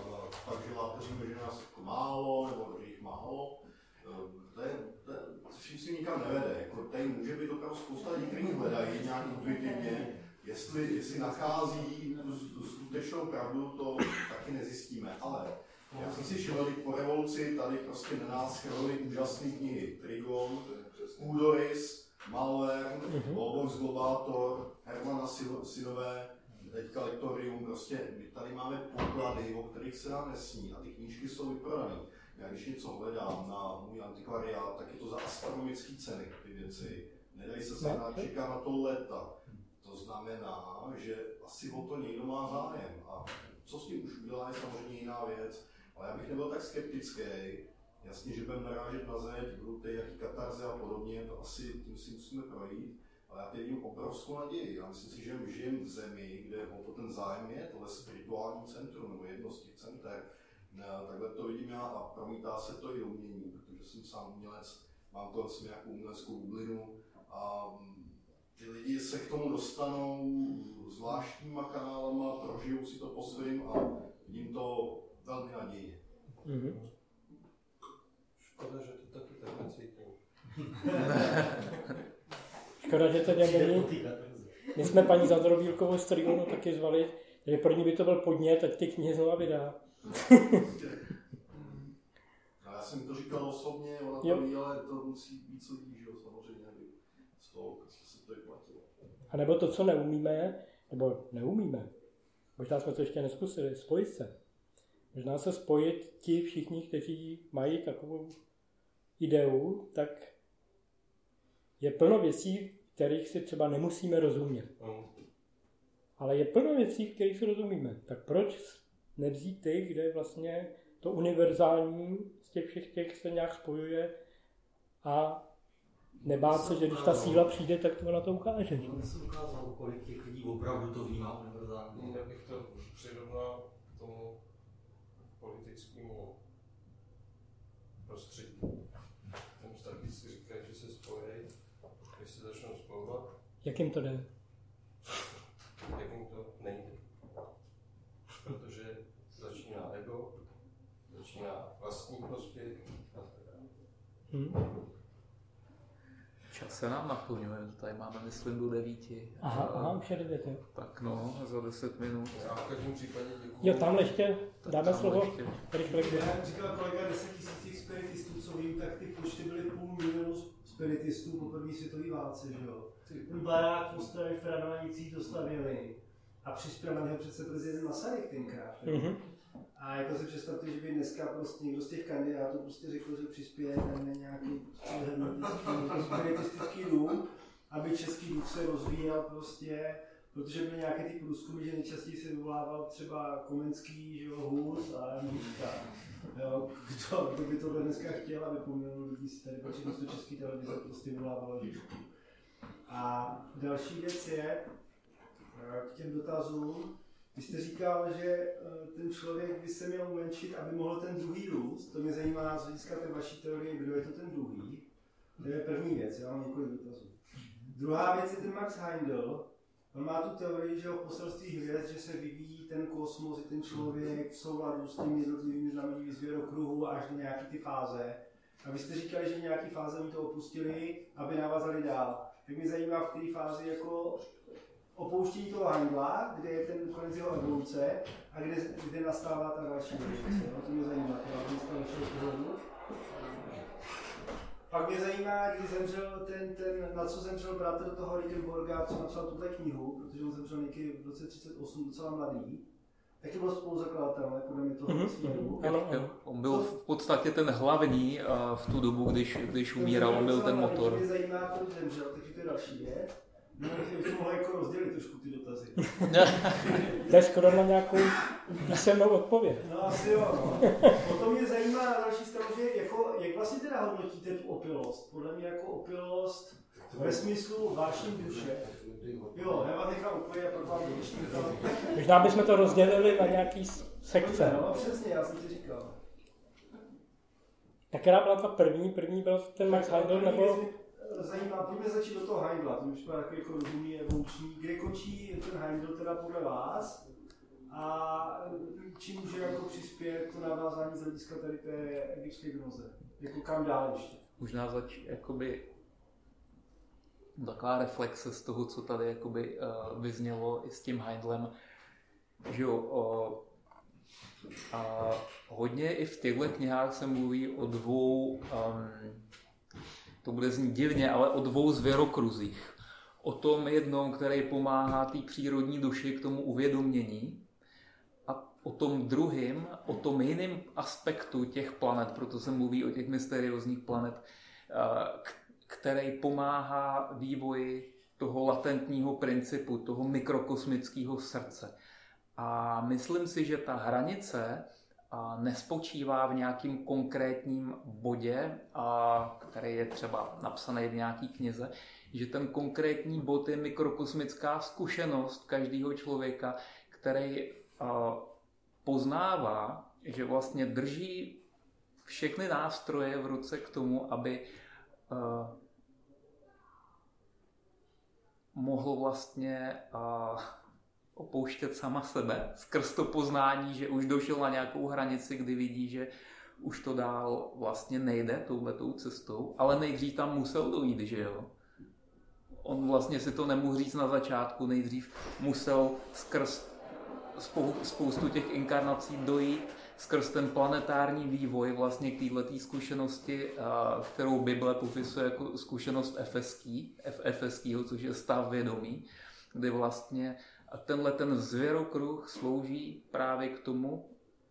pak, že láteříme, že nás jako málo, nebo že jich málo, eh, to je, to je, vším si nikam nevede. Jako tady může být opravdu spousta lidí, kteří hledají nějak intuitivně, jestli, jestli nachází tu, skutečnou pravdu, to taky nezjistíme. Ale já jsem si že po revoluci tady prostě na nás chrlili úžasné knihy. Trigon, Půdorys, Malware, Volvox Globator, Hermana Sil- Synové, teďka Lektorium, prostě my tady máme poklady, o kterých se nám nesní a ty knížky jsou vyprodané. Já když něco hledám na můj antikvariát, tak je to za astronomické ceny ty věci. Nedají se sehnat, čeká na to léta. To znamená, že asi o to někdo má zájem. A co s tím už udělá, je samozřejmě jiná věc. Ale já bych nebyl tak skeptický. Jasně, že budeme narážet na zeď, budou ty jaký katarze a podobně, to asi tím si musíme projít. Ale já teď vidím obrovskou naději. Já myslím si, že žijeme v zemi, kde o to ten zájem je, tohle spirituální centrum, nebo jedno z těch center. No, takhle to vidím já a promítá se to i do umění, protože jsem sám umělec, mám kolem sebe nějakou uměleckou bublinu a mm, ty lidi se k tomu dostanou zvláštníma kanálama, prožijou si to po svým a vidím to velmi nadějně. Mhm. Škoda, že to taky tak necítím. Škoda, že to není. My jsme paní Zadrobílkovou z Trigonu taky zvali, takže pro ní by to byl podnět, ať ty knihy znova vydá. A já jsem to říkal osobně, ona Jo. to ví, ale to musí být lidí, že jo, samozřejmě, aby z toho prostě se to vyplatilo. A nebo to, co neumíme, nebo neumíme, možná jsme to ještě neskusili, spojit se. Možná se spojit ti všichni, kteří mají takovou ideu, tak je plno věcí, kterých si třeba nemusíme rozumět. Mm. Ale je plno věcí, kterých si rozumíme. Tak proč nevzít ty, kde vlastně to univerzální z těch všech těch se nějak spojuje a nebát se, že když ta síla přijde, tak to na to ukáže. že? To se ukázalo, kolik těch lidí opravdu to vnímá univerzálně. Já bych to přirovnal k tomu politickému prostředí. Tam statistici říkají, že se spojí, když se začnou spojovat, Jak jim to jde? jak jim to nejde. Protože začíná ego, začíná vlastní prospěch a tak dále. Hm? Čas se nám naplňuje, tady máme, myslím, do devíti. Aha, Eh, aha, už je devět, jo. Tak no, za deset minut. Já v každém případě děkuji. Jo, tamhle ještě dáme Tamhle slovo ještě. rychle. Jak říkal kolega 10 tisíc těch spiritistů, co vím, tak ty počty byly půl milionu spiritistů po první světové válce, že jo. Ten barák v Ostravě v dostavili a přispěl na něho přece prezident Masaryk tenkrát. jo. A jako si představte, že by dneska prostě někdo z těch kandidátů prostě řekl, že přispěje na nějaký prostě dům, aby český duch se rozvíjel prostě, protože byly nějaké ty průzkumy, že nejčastěji se vyvolával třeba Komenský, že jo, Hus a Anička. Jo, kdo, kdo by to dneska chtěl, aby poměl lidí si tady, protože to český televize prostě vyvolávalo Aničku. A další věc je, k těm dotazům, vy jste říkal, že eh, ten člověk by se měl umenšit, aby mohl ten druhý růst. To mě zajímá z hlediska té vaší teorie, kdo je to ten druhý. To je první věc, já mám několik dotazů. Druhá věc je ten Max Heindel. On má tu teorii, že v poselství hvězd, že se vyvíjí ten kosmos i ten člověk v souladu s těmi jednotlivými znameními zvěrokruhu až do nějaké ty fáze. A vy jste říkali, že v nějaké fáze oni to opustili, aby navazali dál. Tak mě zajímá, v té fázi jako opouštění toho Heindla, kde je ten konec jeho evoluce a kde, kde nastává ta další evoluce. No, to mě zajímá, to je z toho vašeho pohledu. Pak mě zajímá, kdy zemřel ten, ten, na co zemřel bratr toho Rickenborga, co napsal tuhle knihu, protože on zemřel někdy v roce 38 docela mladý. Taky byl spoluzakladatel, ne, podle mě toho Mhm, směru. Ano, Jo, ano. on byl v podstatě ten hlavní a v tu dobu, když, když umíral, on byl ten motor. Mě zajímá, proč zemřel, takže to je další věc. No, že mohla jako rozdělit trošku ty dotazy. to je skoro na nějakou písemnou odpověď. No asi jo. No. Potom mě zajímá na další stranu, že jako, jak vlastně teda hodnotíte tu opilost? Podle mě jako opilost ve smyslu vášní duše. Jo, já vás nechám úplně pak vám Možná bychom to rozdělili na nějaký sekce. No, přesně, já jsem ti říkal. Tak která byla ta první? První byl ten Max Heidel, nebo zajímá, pojďme začít do toho Heindla, to už takový jako rozumný, evoluční. Kde končí ten Heindl teda podle vás? A čím může jako přispět to navázání z hlediska tady té egyptské gnoze? Jako kam dál ještě? Možná zač, jakoby taková reflexe z toho, co tady jakoby uh, vyznělo i s tím Heindlem, že jo, uh, a hodně i v těchto knihách se mluví o dvou um, to bude znít divně, ale o dvou zvěrokruzích. O tom jednom, který pomáhá té přírodní duši k tomu uvědomění a o tom druhým, o tom jiném aspektu těch planet, proto se mluví o těch mysteriózních planet, který pomáhá vývoji toho latentního principu, toho mikrokosmického srdce. A myslím si, že ta hranice nespočívá v nějakým konkrétním bodě, který je třeba napsaný v nějaký knize, že ten konkrétní bod je mikrokosmická zkušenost každého člověka, který poznává, že vlastně drží všechny nástroje v ruce k tomu, aby mohl vlastně opouštět sama sebe skrz to poznání, že už došel na nějakou hranici, kdy vidí, že už to dál vlastně nejde touhletou cestou, ale nejdřív tam musel dojít, že jo? On vlastně si to nemohl říct na začátku, nejdřív musel skrz spoustu těch inkarnací dojít skrz ten planetární vývoj vlastně k této zkušenosti, kterou Bible popisuje jako zkušenost efeský, efeskýho, což je stav vědomí, kdy vlastně a tenhle ten zvěrokruh slouží právě k tomu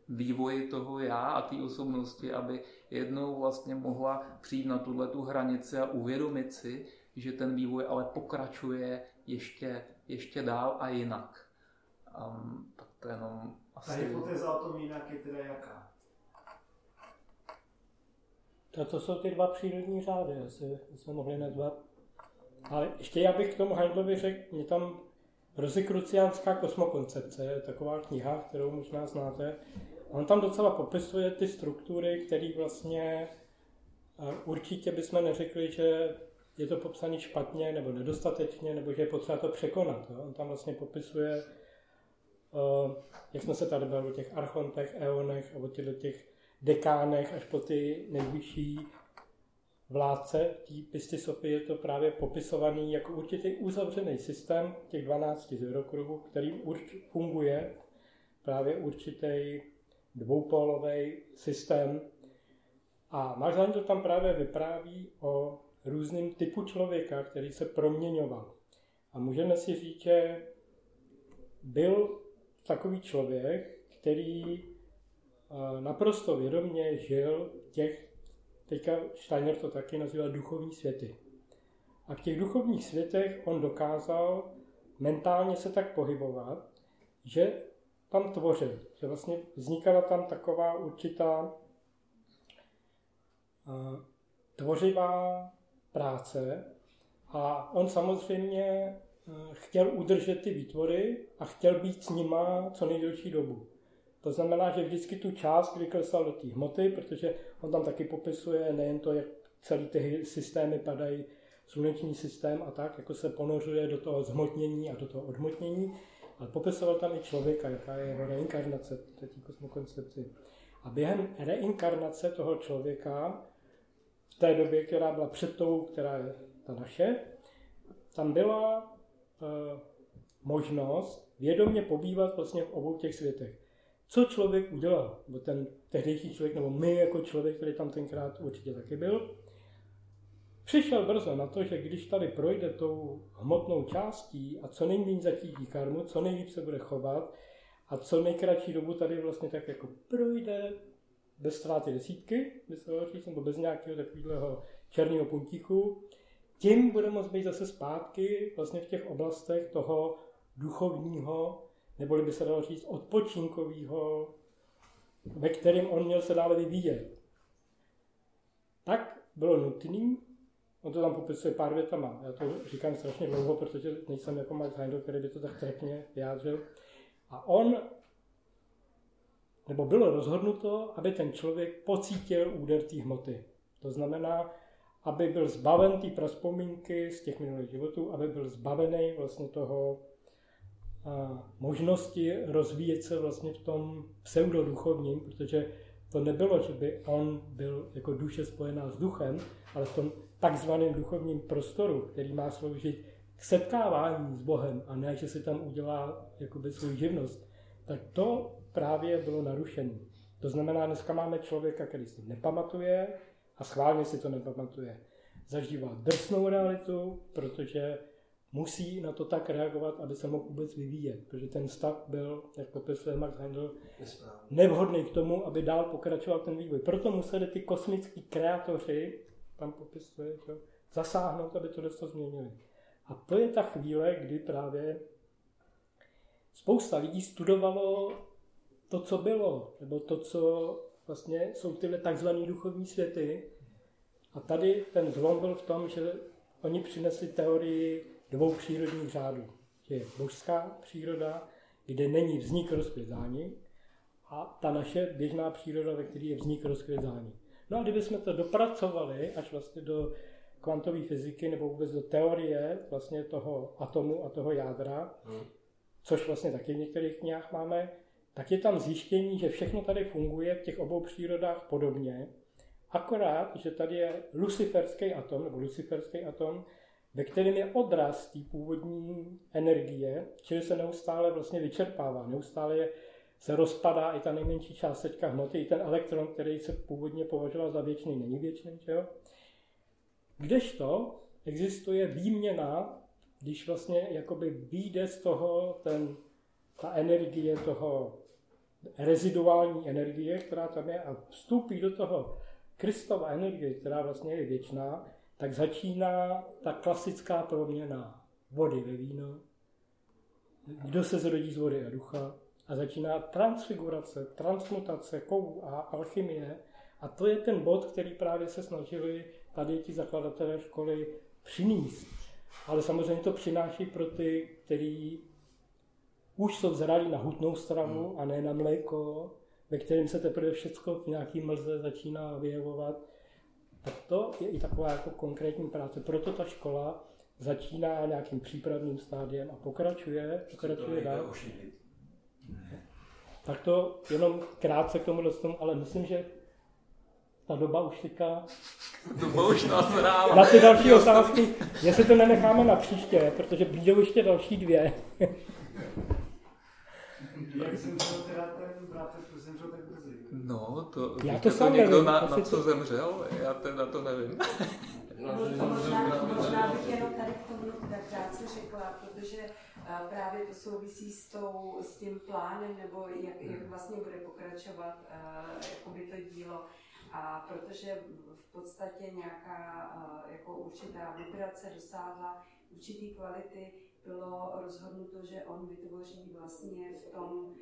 vývoji toho já a té osobnosti, aby jednou vlastně mohla přijít na tuhle tu hranici a uvědomit si, že ten vývoj ale pokračuje ještě, ještě dál a jinak. Um, tak to jenom asi... Ta hypotéza o tom jinak je teda jaká? To, to jsou ty dva přírodní řády, asi jsme mohli nazvat. Ale ještě já bych k tomu Heidlovi řekl, mě tam Rozikruciánská kosmokoncepce je taková kniha, kterou možná znáte. On tam docela popisuje ty struktury, které vlastně určitě bychom neřekli, že je to popsané špatně nebo nedostatečně, nebo že je potřeba to překonat. Jo? On tam vlastně popisuje, jak jsme se tady bavili o těch archontech, eonech a o těch dekánech až po ty nejvyšší vládce té Pistisopy je to právě popisovaný jako určitý uzavřený systém těch 12 zvěrokruhů, který urč, funguje právě určitý dvoupólový systém. A Mažlan to tam právě vypráví o různým typu člověka, který se proměňoval. A můžeme si říct, že byl takový člověk, který eh, naprosto vědomě žil těch Teďka Steiner to taky nazývá duchovní světy. A v těch duchovních světech on dokázal mentálně se tak pohybovat, že tam tvořil, že vlastně vznikala tam taková určitá uh, tvořivá práce a on samozřejmě uh, chtěl udržet ty výtvory a chtěl být s nima co nejdelší dobu. To znamená, že vždycky tu část vyklesal do té hmoty, protože on tam taky popisuje nejen to, jak celý ty systémy padají, sluneční systém a tak, jako se ponořuje do toho zhmotnění a do toho odhmotnění, ale popisoval tam i člověka, jaká je jeho reinkarnace té kosmokoncepci. A během reinkarnace toho člověka, v té době, která byla před tou, která je ta naše, tam byla e, možnost vědomě pobývat vlastně v obou těch světech co člověk udělal, nebo ten tehdejší člověk, nebo my jako člověk, který tam tenkrát určitě taky byl, přišel brzo na to, že když tady projde tou hmotnou částí a co nejméně zatíží karmu, co nejlíp se bude chovat a co nejkratší dobu tady vlastně tak jako projde bez ztráty desítky, se říct, nebo bez nějakého takového černého puntíku, tím bude moct být zase zpátky vlastně v těch oblastech toho duchovního, neboli by se dalo říct odpočinkového, ve kterém on měl se dále vyvíjet. Tak bylo nutné, on to tam popisuje pár větama, já to říkám strašně dlouho, protože nejsem jako Max Heindel, který by to tak trefně vyjádřil. A on, nebo bylo rozhodnuto, aby ten člověk pocítil úder té hmoty. To znamená, aby byl zbaven té praspomínky z těch minulých životů, aby byl zbavený vlastně toho možnosti rozvíjet se vlastně v tom pseudoduchovním, protože to nebylo, že by on byl jako duše spojená s duchem, ale v tom takzvaném duchovním prostoru, který má sloužit k setkávání s Bohem a ne, že si tam udělá jakoby svou živnost, tak to právě bylo narušené. To znamená, dneska máme člověka, který si nepamatuje a schválně si to nepamatuje. Zažívá drsnou realitu, protože musí na to tak reagovat, aby se mohl vůbec vyvíjet, protože ten stav byl, jak popisuje Max Handel, nevhodný k tomu, aby dál pokračoval ten vývoj. Proto museli ty kosmický kreatoři, tam popisuje, že, zasáhnout, aby to to změnili. A to je ta chvíle, kdy právě spousta lidí studovalo to, co bylo, nebo to, co vlastně jsou tyhle takzvané duchovní světy. A tady ten zlom byl v tom, že oni přinesli teorii dvou přírodních řádů. Je božská příroda, kde není vznik, rozkvět, zánik, a ta naše běžná příroda, ve které je vznik, rozkvět, zánik. No a kdybychom to dopracovali až vlastně do kvantové fyziky nebo vůbec do teorie vlastně toho atomu a toho jádra, hmm. což vlastně taky v některých knihách máme, tak je tam zjištění, že všechno tady funguje v těch obou přírodách podobně, akorát, že tady je luciferský atom, nebo luciferský atom, ve kterém je odraz té původní energie, čili se neustále vlastně vyčerpává, neustále je, se rozpadá i ta nejmenší částečka hmoty, i ten elektron, který se původně považoval za věčný, není věčný, že jo? Kdežto existuje výměna, když vlastně jakoby vyjde z toho ten, ta energie toho reziduální energie, která tam je a vstoupí do toho Kristova energie, která vlastně je věčná, tak začíná ta klasická proměna vody ve víno. Kdo se zrodí z vody a ducha a začíná transfigurace, transmutace kovů a alchymie. A to je ten bod, který právě se snažili tady ti zakladatelé školy přinést. Ale samozřejmě to přináší pro ty, kteří už jsou zralí na hutnou stravu hmm. a ne na mléko, ve kterém se teprve všechno v nějaký mlze začíná vyjevovat tak to je i taková jako konkrétní práce. Proto ta škola začíná nějakým přípravným stádiem a pokračuje, pokračuje dál. Tak to jenom krátce k tomu dostanu, ale myslím, že ta doba už teďka... Doba už nazrála. Na ty další otázky, jestli to nenecháme na příště, protože budou ještě další dvě. Jak jsem teda ten bratr No, to, já to sám někdo na, na co zemřel? Já teda to nevím. No, možná, možná bych jenom tady k tomu krátce řekla, protože právě to souvisí s, tou, s tím plánem, nebo jak, jak vlastně bude pokračovat jakoby to dílo. A protože v podstatě nějaká jako určitá vibrace dosáhla určitý kvality, bylo rozhodnuto, že on vytvoří vlastně v tom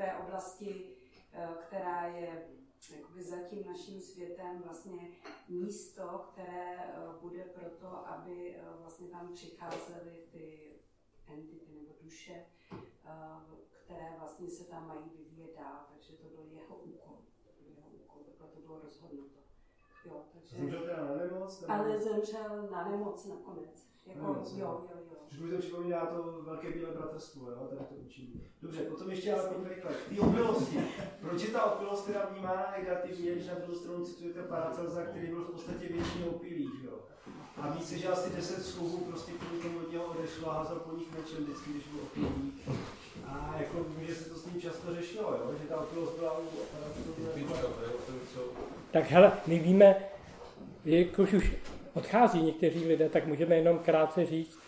té oblasti, eh, která je jakoby za tím naším světem vlastně místo, které eh, bude proto, aby eh, vlastně tam přicházely ty entity nebo duše, které vlastně se tam mají vyvíjet dál, takže to byl jeho úkol. To byl jeho úkol, takhle to bylo rozhodnuto. Jo, takže... Zemřel teda na nemoc? Nebo... Ale zemřel na nemoc nakonec. Jako, nemoc, jo, jo, jo. Už mi to připomíná to velké bílé bratrstvo, jo, tady to učení. Dobře, potom ještě ale pojďme rychle. Té opilosti. Proč je ta opilost teda vnímána negativně, když na druhou stranu citujete Paracelza, který byl v podstatě většině opilý, jo? A více, že asi 10 schůzů prostě kvůli tomu od něho odešlo a házel po nich mečem vždycky, když byl opilý. A jako že se to s ním často řešilo, jo? že ta opilost byla u Tak hele, my víme, jakož už odchází někteří lidé, tak můžeme jenom krátce říct,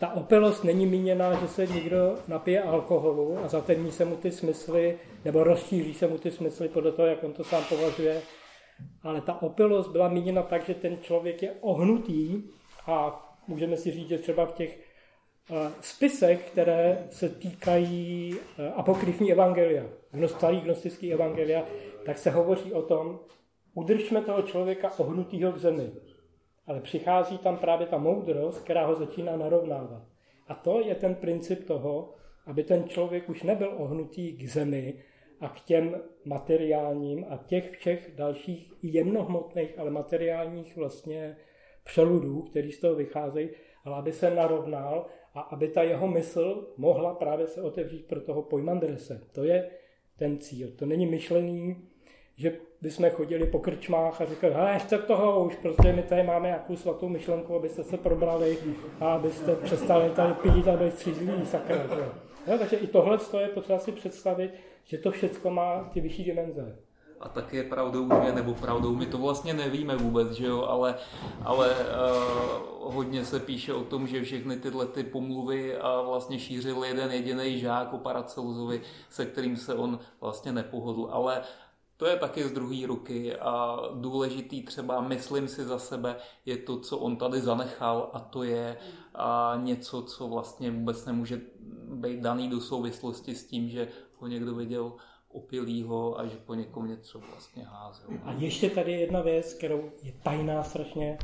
ta opilost není míněná, že se někdo napije alkoholu a zatemní se mu ty smysly, nebo rozšíří se mu ty smysly podle toho, jak on to sám považuje, ale ta opilost byla míněna tak, že ten člověk je ohnutý a můžeme si říct, že třeba v těch eh, spisech, které se týkají eh, apokryfní evangelia, starý gnostický evangelia, tak se hovoří o tom, udržme toho člověka ohnutýho k zemi. Ale přichází tam právě ta moudrost, která ho začíná narovnávat. A to je ten princip toho, aby ten člověk už nebyl ohnutý k zemi a k těm materiálním a těch všech dalších jemnohmotných, ale materiálních vlastně přeludů, který z toho vycházejí, ale aby se narovnal a aby ta jeho mysl mohla právě se otevřít pro toho pojmandrese. To je ten cíl. To není myšlení, že bychom chodili po krčmách a říkali, hele, jste toho už, prostě my tady máme nějakou svatou myšlenku, abyste se probrali a abyste přestali tady pít a být střízlí, sakra. Jo, takže i tohle je potřeba si představit, že to všechno má ty vyšší dimenze. A tak je pravdou, že nebo pravdou, my to vlastně nevíme vůbec, že jo, ale, ale uh, hodně se píše o tom, že všechny tyhle ty pomluvy a vlastně šířil jeden jediný žák o Paracelsovi, se kterým se on vlastně nepohodl. Ale to je taky z druhé ruky a důležitý třeba, myslím si za sebe, je to, co on tady zanechal a to je a něco, co vlastně vůbec nemůže být daný do souvislosti s tím, že ho někdo viděl opilýho a že po někom něco vlastně házel. A ještě tady jedna věc, kterou je tajná strašně.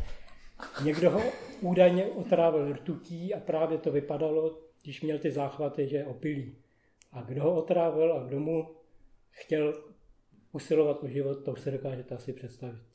Někdo ho údajně otrávil rtutí a právě to vypadalo, když měl ty záchvaty, že je opilý. A kdo ho otrávil a kdo mu chtěl usilovat o život, to už se dokážete asi představit.